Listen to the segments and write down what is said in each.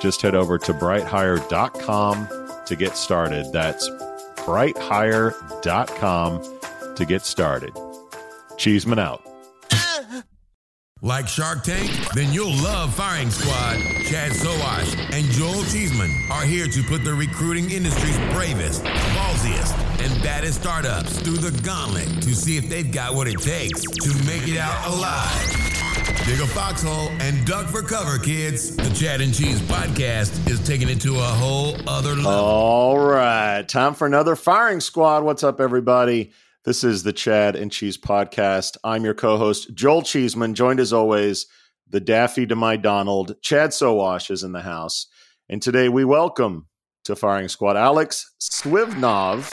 Just head over to brighthire.com to get started. That's brighthire.com to get started. Cheeseman out. Like Shark Tank? Then you'll love Firing Squad. Chad Sowash and Joel Cheeseman are here to put the recruiting industry's bravest, ballsiest, and baddest startups through the gauntlet to see if they've got what it takes to make it out alive. Dig a foxhole and duck for cover, kids. The Chad and Cheese podcast is taking it to a whole other level. All right. Time for another Firing Squad. What's up, everybody? This is the Chad and Cheese podcast. I'm your co host, Joel Cheeseman, joined as always, the Daffy to my Donald. Chad Sowash is in the house. And today we welcome to Firing Squad Alex Swivnov,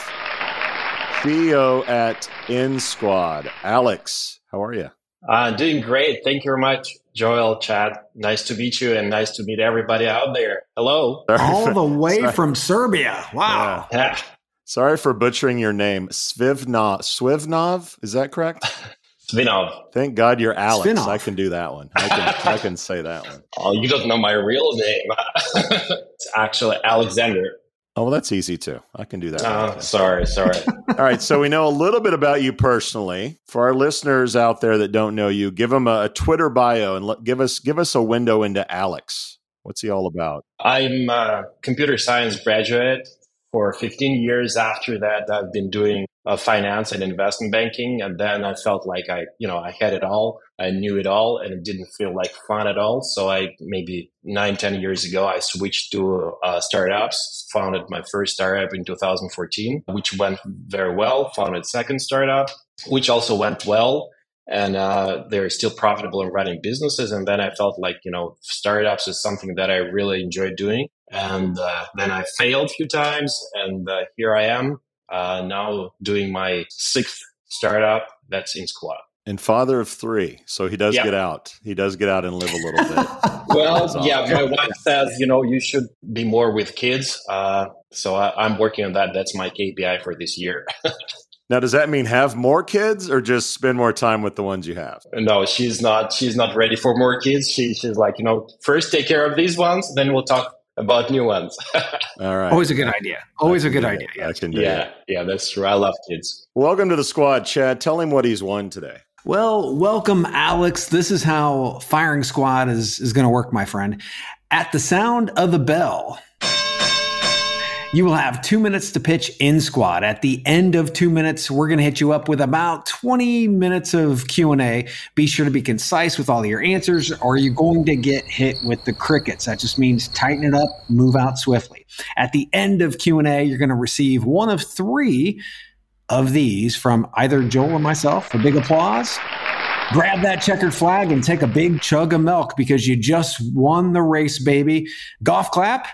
CEO at InSquad. Alex, how are you? Uh, doing great. Thank you very much, Joel, Chad. Nice to meet you and nice to meet everybody out there. Hello. All the way Sorry. from Serbia. Wow. Yeah. Sorry for butchering your name. Svivnov. Swivnov? Is that correct? Svinov. Thank God you're Alex. Svinov. I can do that one. I can, I can say that one. Oh, you don't know my real name. it's actually Alexander. Oh, well, that's easy too. I can do that. Oh, sorry, sorry. All right. So we know a little bit about you personally. For our listeners out there that don't know you, give them a, a Twitter bio and let, give us give us a window into Alex. What's he all about? I'm a computer science graduate for 15 years after that i've been doing uh, finance and investment banking and then i felt like i you know i had it all i knew it all and it didn't feel like fun at all so i maybe nine ten years ago i switched to uh, startups founded my first startup in 2014 which went very well founded second startup which also went well and uh, they're still profitable in running businesses. And then I felt like, you know, startups is something that I really enjoy doing. And uh, then I failed a few times, and uh, here I am uh, now doing my sixth startup that's InSquad. And father of three, so he does get out. He does get out and live a little bit. well, yeah, my wife says, you know, you should be more with kids. Uh, so I, I'm working on that. That's my KPI for this year. Now, does that mean have more kids or just spend more time with the ones you have? No, she's not. She's not ready for more kids. She, she's like, you know, first take care of these ones, then we'll talk about new ones. All right. Always a good idea. Always a good idea. Yeah. I can do yeah, it. yeah, that's true. I love kids. Welcome to the squad, Chad. Tell him what he's won today. Well, welcome, Alex. This is how firing squad is is going to work, my friend. At the sound of the bell, you will have two minutes to pitch InSquad. At the end of two minutes, we're going to hit you up with about 20 minutes of Q&A. Be sure to be concise with all your answers or you're going to get hit with the crickets. That just means tighten it up, move out swiftly. At the end of Q&A, you're going to receive one of three of these from either Joel or myself. A big applause grab that checkered flag and take a big chug of milk because you just won the race, baby. Golf clap.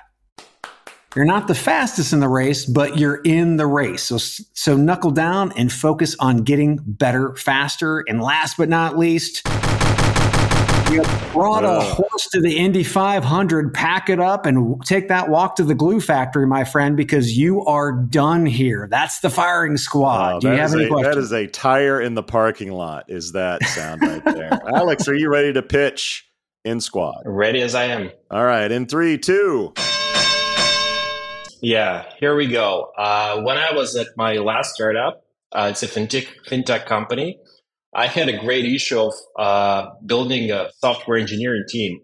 You're not the fastest in the race, but you're in the race. So, so knuckle down and focus on getting better, faster. And last but not least, you brought a horse to the Indy 500. Pack it up and take that walk to the glue factory, my friend, because you are done here. That's the firing squad. Oh, Do you have any a, questions? That is a tire in the parking lot. Is that sound right there? Alex, are you ready to pitch InSquad? Ready as I am. All right, in three, two. Yeah, here we go. Uh, when I was at my last startup, uh, it's a fintech fintech company. I had a great issue of uh, building a software engineering team,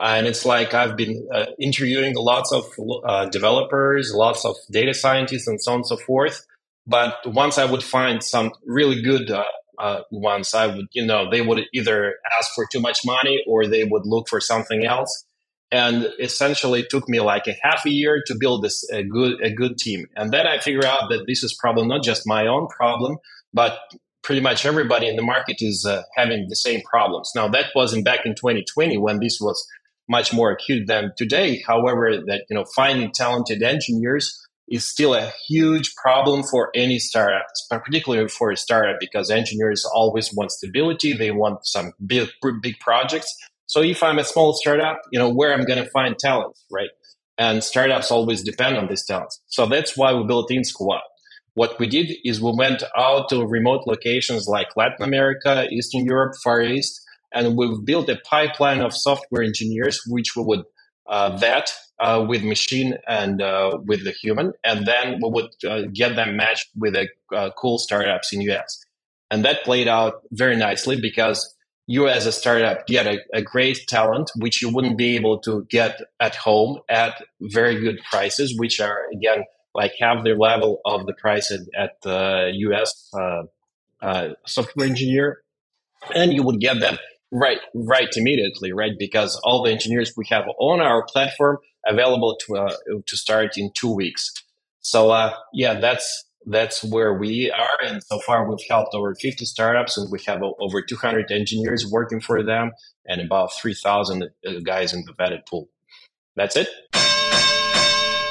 and it's like I've been uh, interviewing lots of uh, developers, lots of data scientists, and so on and so forth. But once I would find some really good uh, ones, I would, you know, they would either ask for too much money or they would look for something else. And essentially, took me like a half a year to build this a good a good team. And then I figured out that this is probably not just my own problem, but pretty much everybody in the market is uh, having the same problems. Now that wasn't back in 2020 when this was much more acute than today. However, that you know finding talented engineers is still a huge problem for any startup, particularly for a startup, because engineers always want stability. They want some big, big projects. So if I'm a small startup, you know, where I'm going to find talent, right? And startups always depend on these talents. So that's why we built InSquad. What we did is we went out to remote locations like Latin America, Eastern Europe, Far East, and we've built a pipeline of software engineers which we would uh, vet uh, with machine and uh, with the human, and then we would uh, get them matched with a uh, cool startups in US. And that played out very nicely because you as a startup get a, a, great talent which you wouldn't be able to get at home at very good prices, which are again like half the level of the price at, at the US uh, software engineer, and you would get them Right, right, immediately, right? Because all the engineers we have on our platform available to uh, to start in two weeks. So uh, yeah, that's that's where we are, and so far we've helped over 50 startups, and we have over 200 engineers working for them, and about 3,000 uh, guys in the vetted pool. That's it.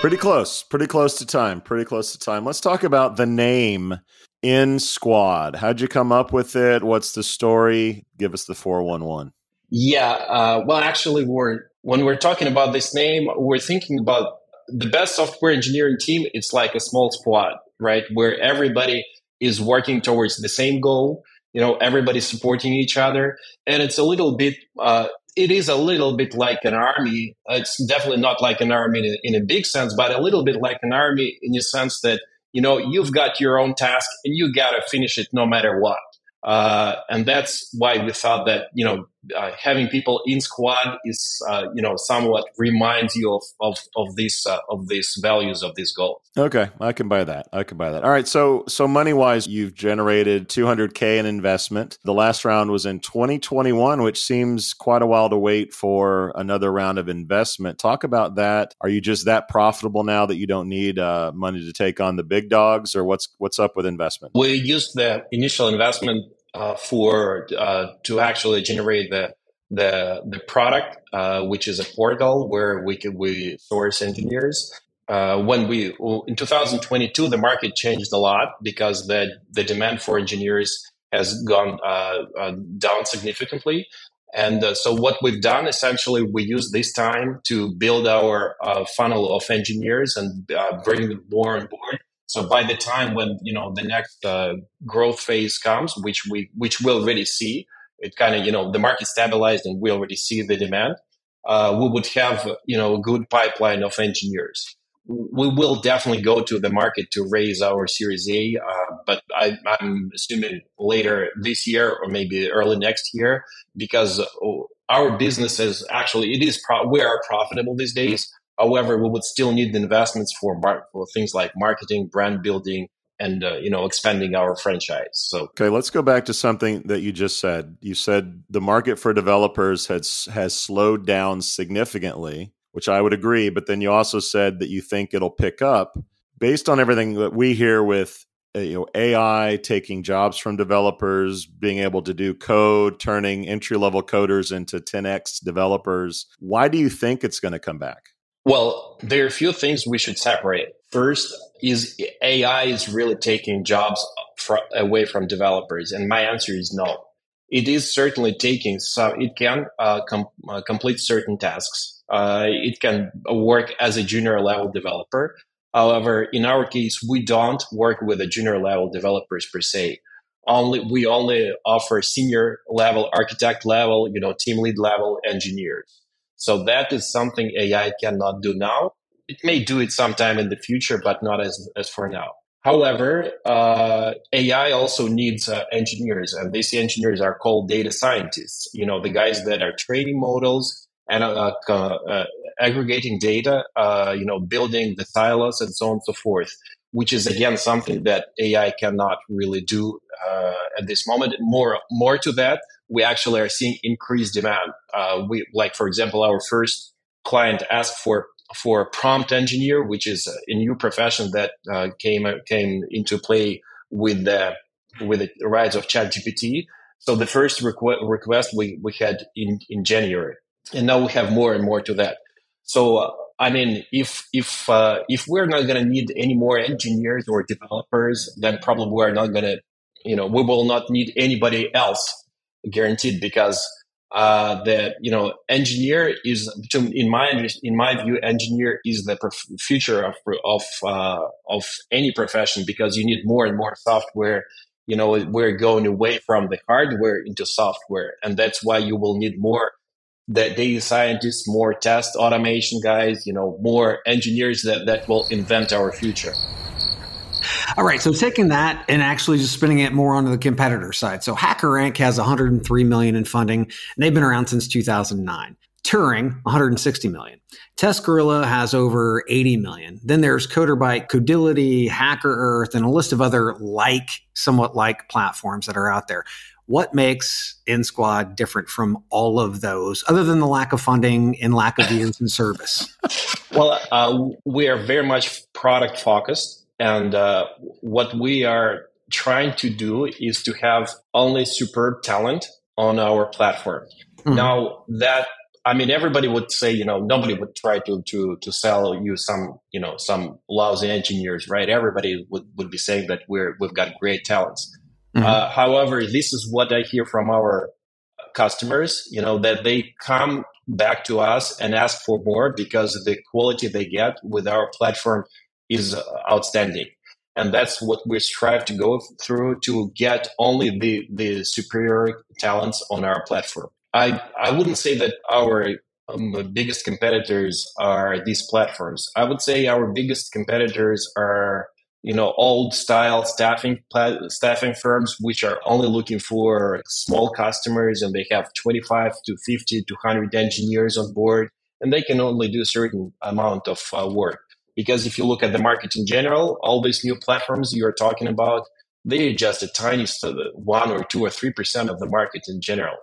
Pretty close, pretty close to time, pretty close to time. Let's talk about the name InSquad. How'd you come up with it? What's the story? Give us the 411. Yeah, uh, well, actually, we're when we're talking about this name, we're thinking about the best software engineering team. It's like a small squad, right? Where everybody is working towards the same goal. You know, everybody's supporting each other, and it's a little bit. Uh, it is a little bit like an army. It's definitely not like an army in a, in a big sense, but a little bit like an army in the sense that you know, you've got your own task and you got to finish it no matter what. Uh, and that's why we thought that, you know, uh, having people in squad is, uh, you know, somewhat reminds you of, of, of these, uh, of these values of this goal. Okay. I can buy that. I can buy that. All right. So, so money wise, you've generated 200K in investment. The last round was in 2021, which seems quite a while to wait for another round of investment. Talk about that. Are you just that profitable now that you don't need uh, money to take on the big dogs or what's, what's up with investment? We used the initial investment uh, for uh, to actually generate the the the product, uh, which is a portal where we can we source engineers. Uh, when we in 2022, the market changed a lot because the the demand for engineers has gone uh, uh, down significantly. And so, what we've done essentially, we use this time to build our funnel of engineers and bring them more on board so by the time when you know the next uh, growth phase comes, which we which we'll already see, it kind of you know the market stabilized and we already see the demand. Uh, we would have you know a good pipeline of engineers. We will definitely go to the market to raise our Series A, uh, but I, am assuming later this year or maybe early next year because our business is actually it is pro- we are profitable these days However, we would still need the investments for, for things like marketing, brand building, and uh, you know expanding our franchise. So okay, let's go back to something that you just said. You said the market for developers has has slowed down significantly, which I would agree. But then you also said that you think it'll pick up based on everything that we hear with uh, you know AI taking jobs from developers, being able to do code, turning entry level coders into 10x developers. Why do you think it's going to come back? Well, there are a few things we should separate. First is AI is really taking jobs away from developers, and my answer is no. It is certainly taking some. It can uh, com- uh, complete certain tasks. Uh, it can work as a junior level developer. However, in our case, we don't work with a junior level developers per se. Only we only offer senior level, architect level, you know, team lead level engineers. So that is something AI cannot do now. It may do it sometime in the future, but not as, as for now. However, uh, AI also needs uh, engineers, and these engineers are called data scientists. You know, the guys that are training models and uh, uh, aggregating data, uh, you know, building the silos and so on and so forth, which is again something that AI cannot really do uh, at this moment. More, more to that, we actually are seeing increased demand. Uh, we like, for example, our first client asked for for prompt engineer, which is a new profession that uh, came came into play with the with the rise of ChatGPT. So the first requ- request we, we had in, in January, and now we have more and more to that. So uh, I mean, if if uh, if we're not going to need any more engineers or developers, then probably we're not going to, you know, we will not need anybody else, guaranteed, because uh, that you know engineer is in my in my view engineer is the future of of uh, of any profession because you need more and more software you know we're going away from the hardware into software. And that's why you will need more the data scientists more test automation guys you know more engineers that that will invent our future all right. So taking that and actually just spinning it more onto the competitor side. So HackerRank has 103 million in funding, and they've been around since 2009. Turing, 160 million. TestGorilla has over 80 million. Then there's Coderbyte, Codility, HackerEarth, and a list of other like, somewhat like platforms that are out there. What makes InSquad different from all of those, other than the lack of funding and lack of years in service? Well, uh, we are very much product focused. And uh, what we are trying to do is to have only superb talent on our platform. Mm-hmm. Now that I mean, everybody would say, you know, nobody would try to to to sell you some, you know, some lousy engineers, right? Everybody would, would be saying that we're we've got great talents. Mm-hmm. Uh, however, this is what I hear from our customers, you know, that they come back to us and ask for more because the quality they get with our platform is outstanding. And that's what we strive to go through to get only the, the superior talents on our platform. I, I wouldn't say that our um, biggest competitors are these platforms. I would say our biggest competitors are you know old style staffing staffing firms which are only looking for small customers and they have 25 to 50 to 100 engineers on board and they can only do a certain amount of uh, work because if you look at the market in general, all these new platforms you're talking about, they're just a tiny one or two or three percent of the market in general.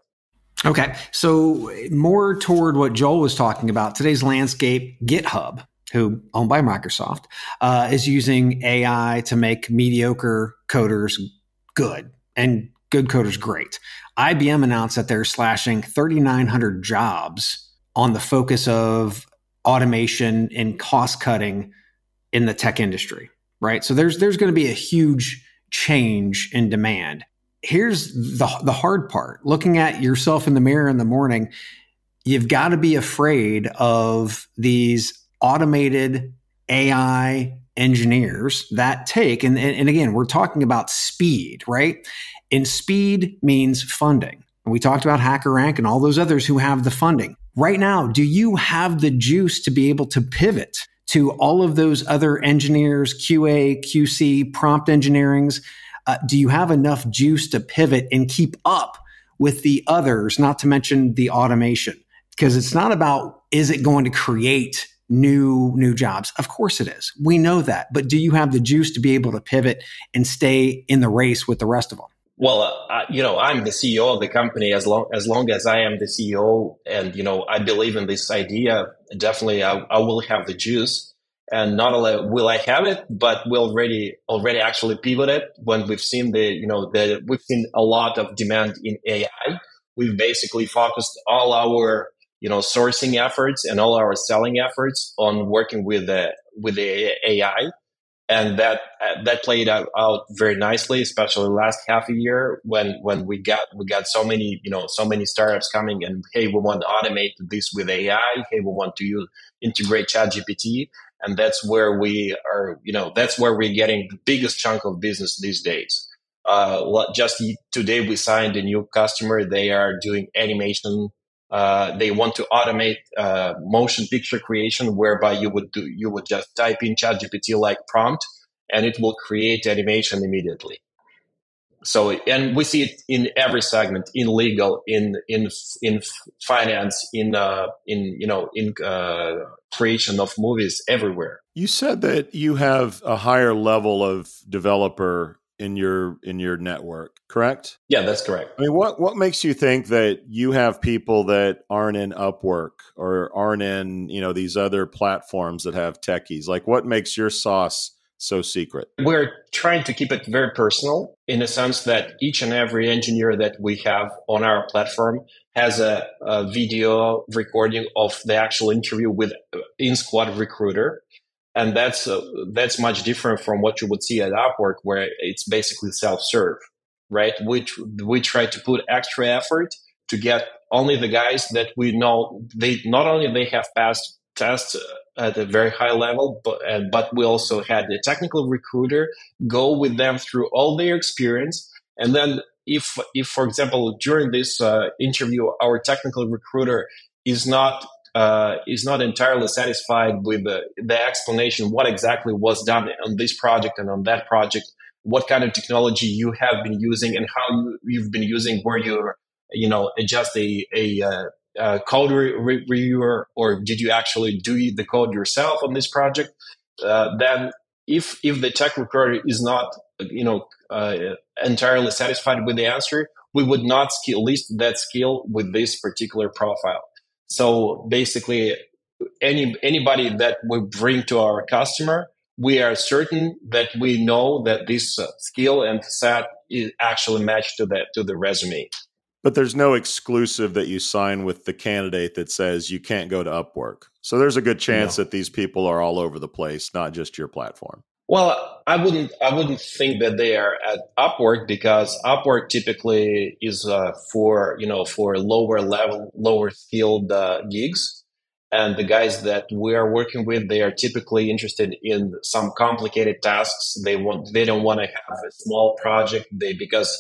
Okay, so more toward what Joel was talking about, today's landscape, GitHub, who owned by Microsoft, uh, is using AI to make mediocre coders good and good coders great. IBM announced that they're slashing 3,900 jobs on the focus of automation and cost cutting in the tech industry, right? So there's there's going to be a huge change in demand. Here's the the hard part. Looking at yourself in the mirror in the morning, you've got to be afraid of these automated AI engineers that take and, and, again, we're talking about speed, right? And speed means funding. And We talked about HackerRank and all those others who have the funding right now, do you have the juice to be able to pivot to all of those other engineers, QA, QC, prompt engineerings? Uh, do you have enough juice to pivot and keep up with the others, not to mention the automation? Because it's not about is it going to create new new jobs of course it is we know that but do you have the juice to be able to pivot and stay in the race with the rest of them well, uh, you know, I'm the CEO of the company as long as long as I am the CEO, and you know, I believe in this idea. Definitely, I, I will have the juice, and not only will I have it, but we already already actually pivoted when we've seen the you know the we've seen a lot of demand in AI. We've basically focused all our you know sourcing efforts and all our selling efforts on working with the with the AI and that that played out, out, very nicely, especially last half a year when when we got we got so many you know so many startups coming and hey we want to automate this with AI, hey we want to use integrate ChatGPT, and that's where we are you know that's where we're getting the biggest chunk of business these days. Uh, just today we signed a new customer. They are doing animation uh, they want to automate uh, motion picture creation, whereby you would do you would just type in ChatGPT like prompt, and it will create animation immediately. So, and we see it in every segment, in legal, in in in finance, in uh, in you know, in uh, creation of movies, everywhere. You said that you have a higher level of developer in your in your network, correct? Yeah, that's correct. I mean, what what makes you think that you have people that aren't in Upwork or aren't in you know these other platforms that have techies? Like, what makes your sauce so secret? We're trying to keep it very personal in the sense that each and every engineer that we have on our platform has a, a video recording of the actual interview with uh, InSquad recruiter and that's uh, that's much different from what you would see at Upwork, where it's basically self-serve, right? Which we try to put extra effort to get only the guys that we know they not only they have passed tests at a very high level, but but we also had the technical recruiter go with them through all their experience, and then if if for example during this uh, interview our technical recruiter is not uh, is not entirely satisfied with the, the explanation what exactly was done on this project and on that project, what kind of technology you have been using and how you, have been using where you you know adjust a, a, uh, a code re- reviewer or did you actually do the code yourself on this project? Uh, then if if the tech recruiter is not you know uh, entirely satisfied with the answer we would not skill list that skill with this particular profile so basically, any anybody that we bring to our customer, we are certain that we know that this uh, skill and set is actually matched to that to the resume. But there's no exclusive that you sign with the candidate that says you can't go to Upwork. So there's a good chance no. that these people are all over the place, not just your platform. Well, I wouldn't. I wouldn't think that they are at Upwork because Upwork typically is uh, for you know for lower level, lower skilled uh, gigs, and the guys that we are working with, they are typically interested in some complicated tasks. They want. They don't want to have a small project. They because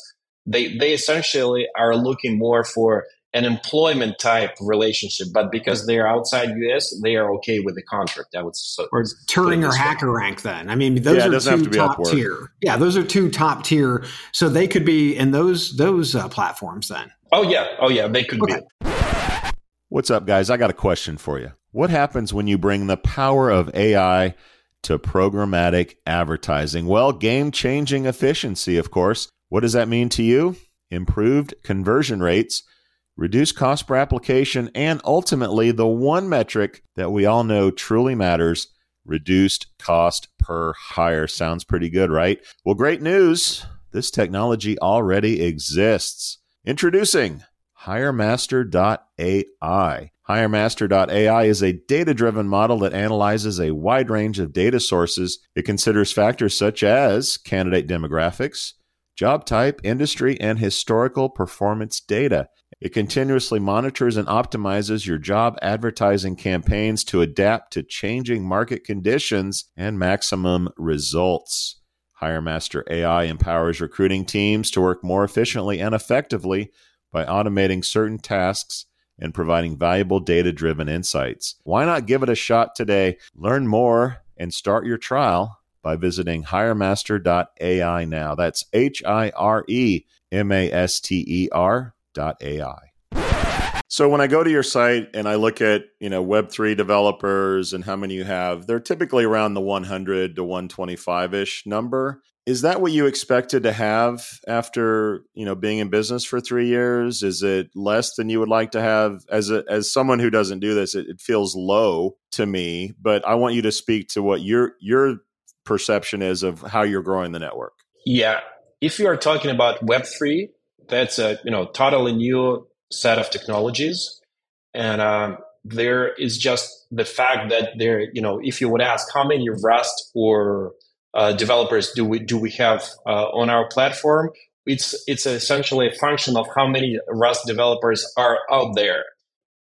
they they essentially are looking more for an employment type relationship, but because they're outside US, they are okay with the contract. I would so, or Turing or HackerRank. Then I mean, those yeah, are two top tier. Yeah, those are two top tier. So they could be in those those uh, platforms. Then. Oh yeah, oh yeah, they could okay. be. What's up, guys? I got a question for you. What happens when you bring the power of AI to programmatic advertising? Well, game changing efficiency, of course. What does that mean to you? Improved conversion rates reduce cost per application, and ultimately the one metric that we all know truly matters reduced cost per hire. Sounds pretty good, right? Well, great news. This technology already exists. Introducing HireMaster.ai. HireMaster.ai is a data driven model that analyzes a wide range of data sources. It considers factors such as candidate demographics, job type, industry, and historical performance data. It continuously monitors and optimizes your job advertising campaigns to adapt to changing market conditions and maximum results. HireMaster AI empowers recruiting teams to work more efficiently and effectively by automating certain tasks and providing valuable data driven insights. Why not give it a shot today? Learn more and start your trial by visiting hiremaster.ai now. That's H I R E M A S T E R dot AI. So when I go to your site and I look at, you know, web3 developers and how many you have, they're typically around the 100 to 125ish number. Is that what you expected to have after, you know, being in business for 3 years? Is it less than you would like to have as a, as someone who doesn't do this? It, it feels low to me, but I want you to speak to what your your perception is of how you're growing the network. Yeah. If you are talking about Web3, that's a you know totally new set of technologies, and um, there is just the fact that there you know if you would ask how many Rust or uh, developers do we do we have uh, on our platform, it's it's essentially a function of how many Rust developers are out there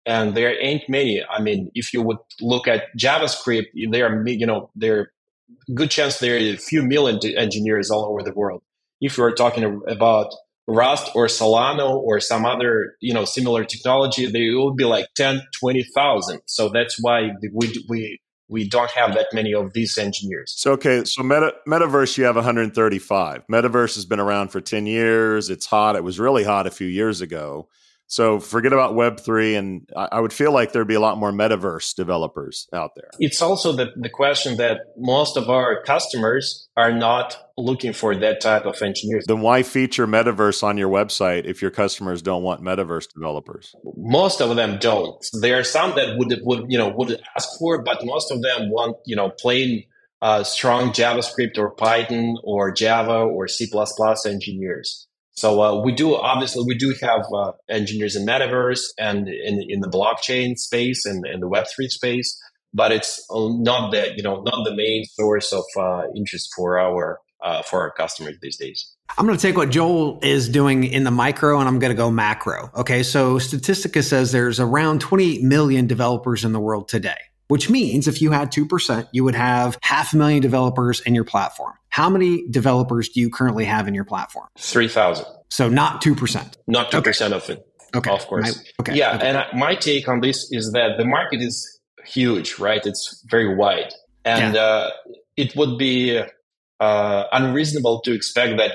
and there ain't many. I mean, if you would look at JavaScript, there are you know there good chance there are a few million engineers all over the world. If you are talking about Rust or Solana or some other, you know, similar technology, they will be like 10, 20,000. So that's why we, we, we don't have that many of these engineers. So okay, so Meta, Metaverse, you have 135. Metaverse has been around for 10 years. It's hot. It was really hot a few years ago. So forget about Web3, and I would feel like there'd be a lot more metaverse developers out there. It's also the, the question that most of our customers are not looking for that type of engineers. Then why feature metaverse on your website if your customers don't want metaverse developers? Most of them don't. There are some that would would you know would ask for, but most of them want you know plain uh, strong JavaScript or Python or Java or C++ engineers. So uh, we do obviously we do have uh, engineers in metaverse and in in the blockchain space and the Web three space, but it's not the you know not the main source of uh, interest for our uh, for our customers these days. I'm going to take what Joel is doing in the micro and I'm going to go macro. Okay, so Statistica says there's around 28 million developers in the world today which means if you had 2%, you would have half a million developers in your platform. How many developers do you currently have in your platform? 3,000. So not 2%. Not 2% okay. of it. Okay. Of course. Okay. Yeah. Okay. And my take on this is that the market is huge, right? It's very wide. And yeah. uh, it would be uh, unreasonable to expect that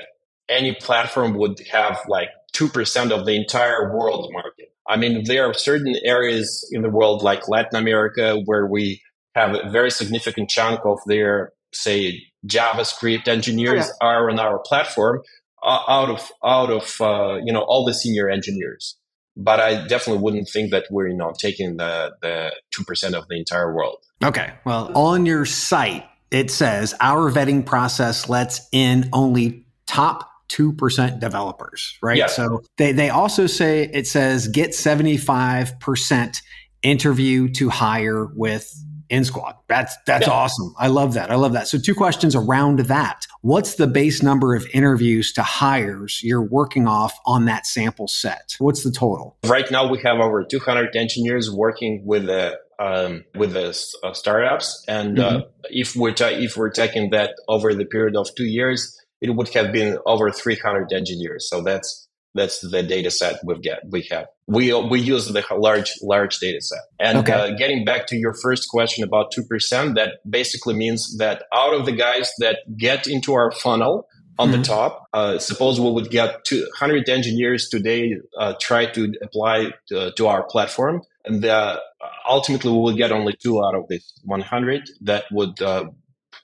any platform would have like 2% of the entire world market. I mean, there are certain areas in the world like Latin America where we have a very significant chunk of their, say, JavaScript engineers oh, yeah. are on our platform uh, out of, out of, uh, you know, all the senior engineers. But I definitely wouldn't think that we're, you know, taking the, the 2% of the entire world. Okay. Well, on your site, it says our vetting process lets in only top 2% developers, right? Yeah. So they, they also say it says get 75% interview to hire with InSquad. That's that's yeah. awesome. I love that. I love that. So two questions around that. What's the base number of interviews to hires you're working off on that sample set? What's the total? Right now we have over 200 engineers working with the um, with the uh, startups, and uh, mm-hmm. uh, if we're ta- if we're taking that over the period of two years, it would have been over 300 engineers. So that's that's the data set we've get we have. We we use the large large data set. And okay. uh, getting back to your first question about two percent, that basically means that out of the guys that get into our funnel on mm-hmm. the top, uh, suppose we would get 200 engineers today uh, try to apply to, to, our platform, and the, ultimately we will get only two out of this 100 that would uh,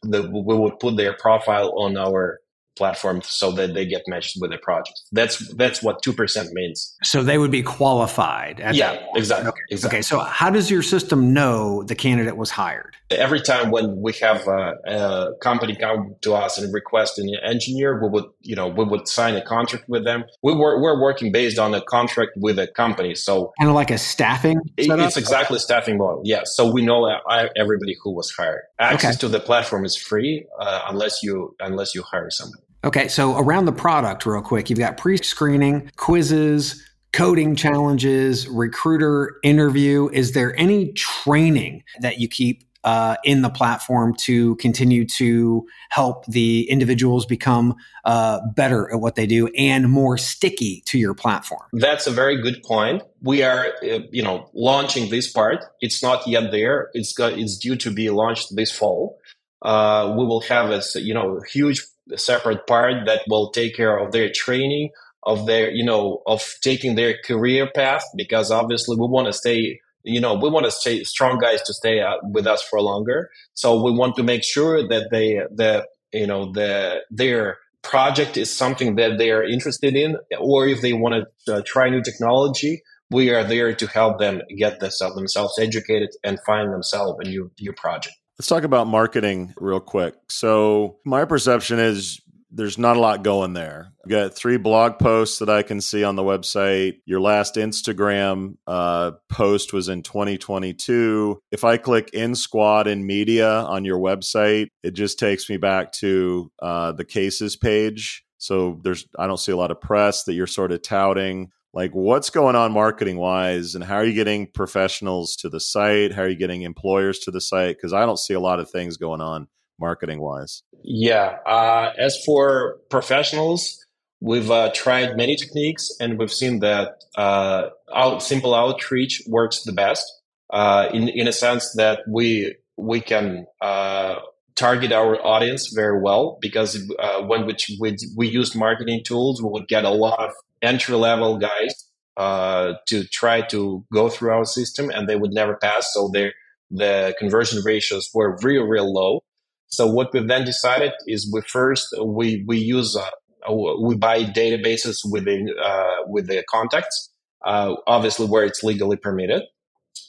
the, we would put their profile on our platform so that they get matched with a project. That's that's what two percent means. So they would be qualified. yeah, exactly, okay. exactly. Okay. So how does your system know the candidate was hired? Every time when we have a, a company come to us and request an engineer, we would you know we would sign a contract with them. We were we're working based on a contract with a company. So kind of like a staffing. Setup? It's exactly okay. staffing model. Yeah. So we know everybody who was hired. Access okay. to the platform is free uh, unless you unless you hire somebody. Okay, so around the product, real quick, you've got pre screening, quizzes, coding challenges, recruiter interview. Is there any training that you keep uh, in the platform to continue to help the individuals become uh, better at what they do and more sticky to your platform? That's a very good point. We are, uh, you know, launching this part. It's not yet there. It's got, it's due to be launched this fall. Uh, we will have a you know huge separate part that will take care of their training, of their, you know, of taking their career path, because obviously we want to stay, you know, we want to stay strong guys to stay with us for longer. So we want to make sure that they, the, you know, the, their project is something that they are interested in, or if they want to uh, try new technology, we are there to help them get uh, themselves educated and find themselves a new, new project. Let's talk about marketing real quick. So, my perception is there's not a lot going there. You got three blog posts that I can see on the website. Your last Instagram uh, post was in 2022. If I click InSquad in media on your website, it just takes me back to uh, the cases page. So there's I don't see a lot of press that you're sort of touting like what's going on marketing wise and how are you getting professionals to the site? How are you getting employers to the site? Because i don't see a lot of things going on marketing wise yeah uh, as for professionals we've uh, tried many techniques and we've seen that uh, out, simple outreach works the best uh, in, in a sense that we we can uh, target our audience very well because uh, when we, we, we used marketing tools, we would get a lot of entry level guys uh, to try to go through our system and they would never pass. So the conversion ratios were real, real low. So what we've then decided is we first, we, we use, uh, we buy databases within, uh, with the contacts, uh, obviously where it's legally permitted.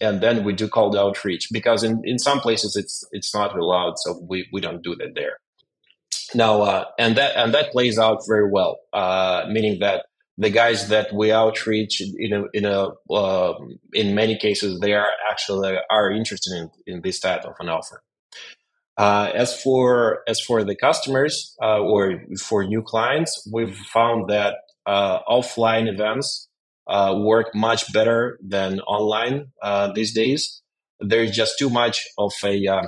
And then we do cold outreach because in, in some places it's, it's not allowed. So we, we don't do that there. Now, uh, and that, and that plays out very well, uh, meaning that the guys that we outreach in a, in a uh, in many cases they are actually are interested in, in this type of an offer. Uh, as for as for the customers uh, or for new clients, we've found that uh, offline events uh, work much better than online uh, these days. There's just too much of a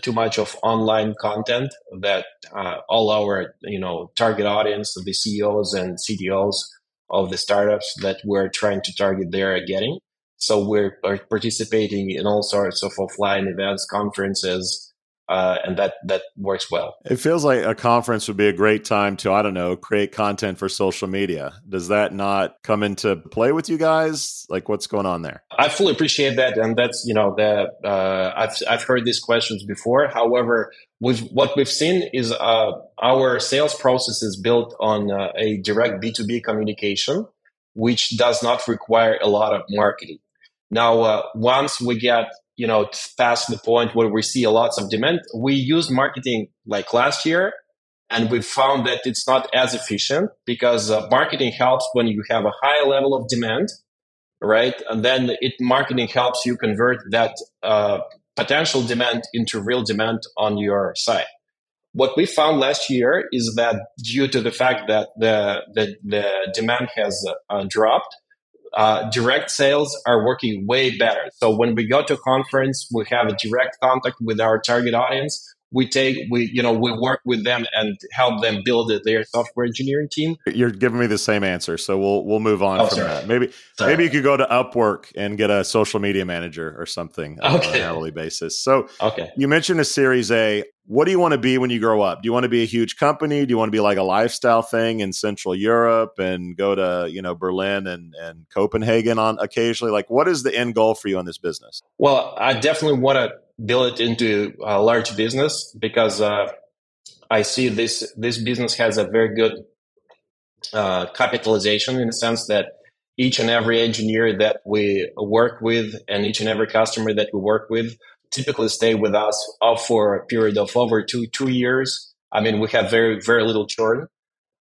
too much of online content that uh, all our you know target audience, the CEOs and CTOs of the startups that we're trying to target they're getting. So we're participating in all sorts of offline events, conferences, uh, and that that works well. It feels like a conference would be a great time to I don't know create content for social media. Does that not come into play with you guys? Like what's going on there? I fully appreciate that, and that's you know the uh, I've I've heard these questions before. However, with what we've seen is uh, our sales process is built on uh, a direct B two B communication, which does not require a lot of marketing. Now, uh, once we get you know, past the point where we see a lot of demand. We use marketing like last year and we found that it's not as efficient because uh, marketing helps when you have a high level of demand, right? And then it marketing helps you convert that uh, potential demand into real demand on your site. What we found last year is that due to the fact that the the, the demand has uh, dropped, uh, direct sales are working way better. So when we go to a conference, we have a direct contact with our target audience. We take, we, you know, we work with them and help them build their software engineering team. You're giving me the same answer, so we'll we'll move on oh, from sorry. that. Maybe sorry. maybe you could go to Upwork and get a social media manager or something okay. on an hourly basis. So, okay, you mentioned a Series A what do you want to be when you grow up? Do you want to be a huge company? Do you want to be like a lifestyle thing in Central Europe and go to, you know, Berlin and, and Copenhagen on occasionally? Like what is the end goal for you on this business? Well, I definitely want to build it into a large business because uh, I see this this business has a very good uh, capitalization in the sense that each and every engineer that we work with and each and every customer that we work with typically stay with us for a period of over two two years. I mean, we have very very little churn.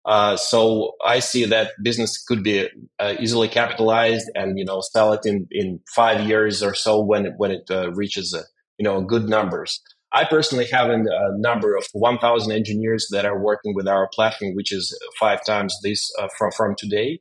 Uh, so I see that business could be uh, easily capitalized and you know sell it in, in five years or so when it, when it uh, reaches uh, you know good numbers. I personally have a number of 1,000 engineers that are working with our platform, which is five times this uh, from from today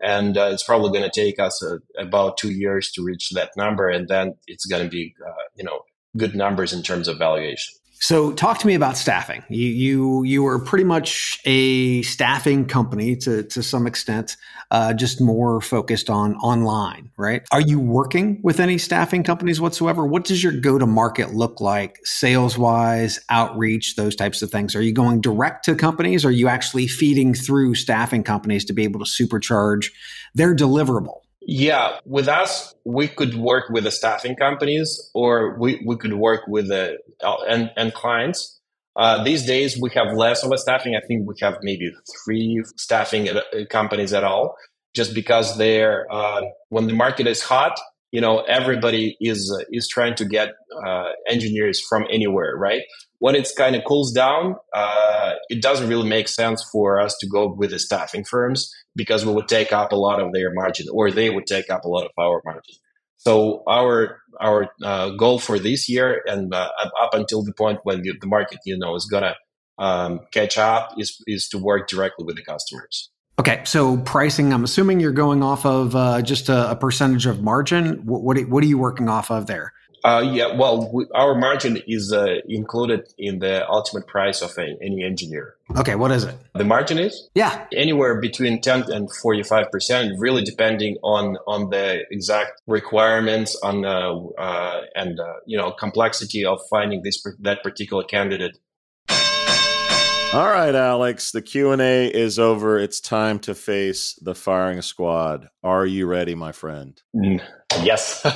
and uh, it's probably going to take us uh, about two years to reach that number and then it's going to be uh, you know good numbers in terms of valuation so talk to me about staffing. You you you are pretty much a staffing company to to some extent, uh, just more focused on online, right? Are you working with any staffing companies whatsoever? What does your go to market look like, sales wise, outreach, those types of things? Are you going direct to companies? Or are you actually feeding through staffing companies to be able to supercharge their deliverable? Yeah, with us, we could work with the staffing companies or we, we could work with the uh, and, and clients. Uh, these days, we have less of a staffing. I think we have maybe three staffing uh, companies at all, just because they're uh, when the market is hot, you know, everybody is uh, is trying to get uh, engineers from anywhere, right? When it's kind of cools down, it doesn't really make sense for us to go with the staffing firms because we would take up a lot of their margin or they would take up a lot of our margin. So our our uh, goal for this year and uh, up until the point when the, the market you know is gonna um, catch up is is to work directly with the customers. Okay, so pricing. I'm assuming you're going off of uh, just a, a, percentage of margin. What, what what are you working off of there? Uh, yeah, well, we, our margin is uh, included in the ultimate price of a, any engineer. Okay, what is it? The margin is Yeah. anywhere between 10 and 45 percent, really depending on on the exact requirements on uh, uh, and uh, you know complexity of finding this that particular candidate. All right, Alex, the Q&A is over. It's time to face the firing squad. Are you ready, my friend? Mm, yes.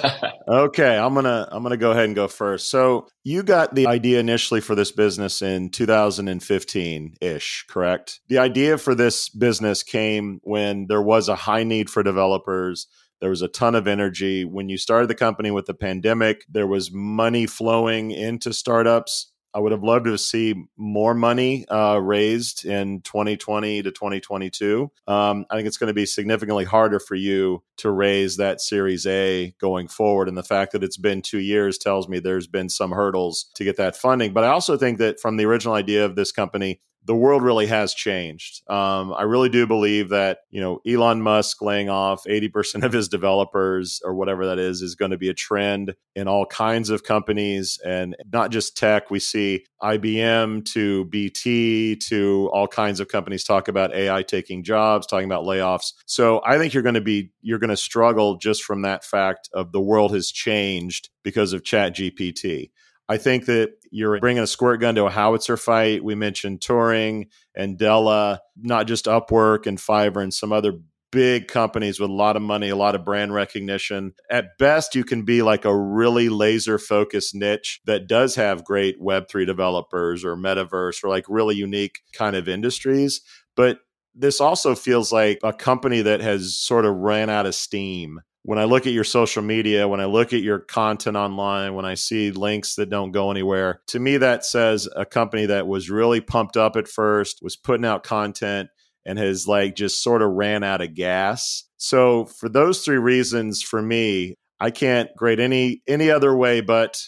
Okay, I'm going to I'm going to go ahead and go first. So, you got the idea initially for this business in 2015-ish, correct? The idea for this business came when there was a high need for developers. There was a ton of energy. When you started the company with the pandemic, there was money flowing into startups. I would have loved to see more money uh, raised in 2020 to 2022. Um, I think it's going to be significantly harder for you to raise that Series A going forward. And the fact that it's been two years tells me there's been some hurdles to get that funding. But I also think that from the original idea of this company, the world really has changed. Um, I really do believe that you know Elon Musk laying off eighty percent of his developers or whatever that is is going to be a trend in all kinds of companies and not just tech. We see IBM to BT to all kinds of companies talk about AI taking jobs, talking about layoffs. So I think you're going to be you're going to struggle just from that fact of the world has changed because of ChatGPT. I think that you're bringing a squirt gun to a howitzer fight. We mentioned Turing and Andela, not just Upwork and Fiverr and some other big companies with a lot of money, a lot of brand recognition. At best, you can be like a really laser focused niche that does have great Web3 developers or metaverse or like really unique kind of industries. But this also feels like a company that has sort of ran out of steam when I look at your social media, when I look at your content online, when I see links that don't go anywhere, to me, that says a company that was really pumped up at first, was putting out content, and has like just sort of ran out of gas. So, for those three reasons, for me, I can't grade any any other way but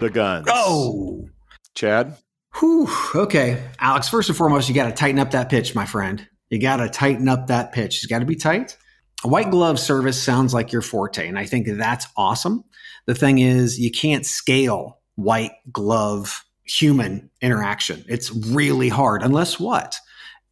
the guns. Oh. Chad. Whew. Okay. Alex, first and foremost, you got to tighten up that pitch, my friend. You got to tighten up that pitch. It's got to be tight. White glove service sounds like your forte, and I think that's awesome. The thing is, you can't scale white glove human interaction. It's really hard, unless what?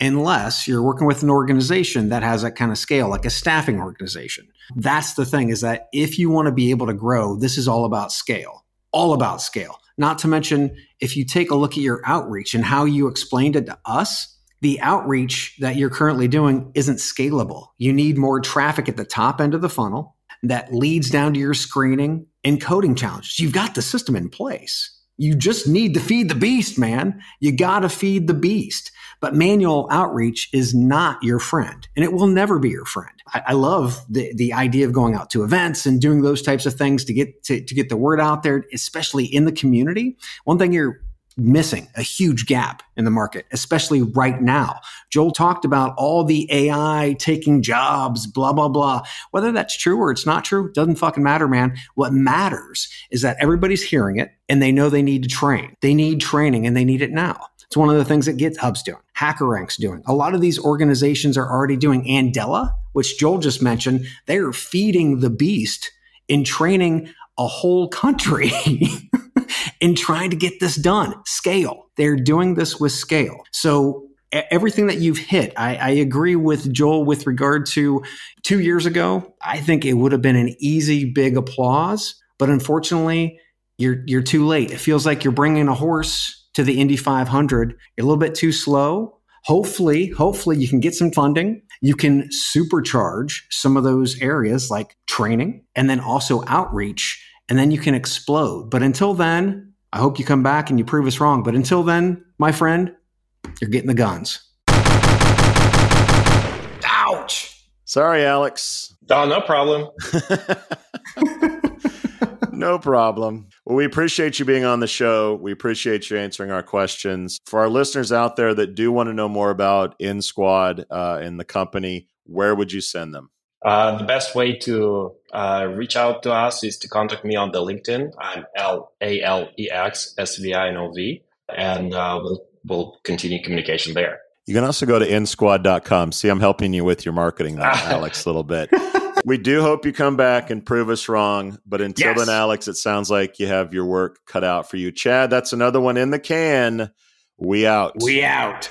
Unless you're working with an organization that has that kind of scale, like a staffing organization. That's the thing is that if you want to be able to grow, this is all about scale, all about scale. Not to mention, if you take a look at your outreach and how you explained it to us, the outreach that you're currently doing isn't scalable. You need more traffic at the top end of the funnel that leads down to your screening and coding challenges. You've got the system in place. You just need to feed the beast, man. You got to feed the beast. But manual outreach is not your friend, and it will never be your friend. I, I, love the, the idea of going out to events and doing those types of things to get to, to get the word out there, especially in the community. One thing you're missing a huge gap in the market, especially right now. Joel talked about all the AI taking jobs, blah, blah, blah. Whether that's true or it's not true, doesn't fucking matter, man. What matters is that everybody's hearing it and they know they need to train. They need training and they need it now. It's one of the things that GitHub's doing, HackerRank's doing. A lot of these organizations are already doing Andela, which Joel just mentioned. They are feeding the beast in training a whole country in trying to get this done. Scale. They're doing this with scale. So everything that you've hit, I, I, agree with Joel with regard to two years ago. I think it would have been an easy, big applause, but unfortunately, you're you're too late. It feels like you're bringing a horse to the Indy 500. You're a little bit too slow. Hopefully, hopefully you can get some funding. You can supercharge some of those areas like training and then also outreach and then you can explode. But until then, I hope you come back and you prove us wrong. But until then, my friend, you're getting the guns. Ouch. Sorry, Alex. Oh, no problem. no problem. Well, we appreciate you being on the show. We appreciate you answering our questions. For our listeners out there that do want to know more about InSquad uh, and the company, where would you send them? Uh, the best way to uh, reach out to us is to contact me on the LinkedIn. I'm L A L E X S V I N O V, and uh, we'll we'll continue communication there. You can also go to insquad.com. See, I'm helping you with your marketing, Alex, a little bit. We do hope you come back and prove us wrong. But until Yes. then, Alex, it sounds like you have your work cut out for you. Chad, that's another one in the can. We out. We out.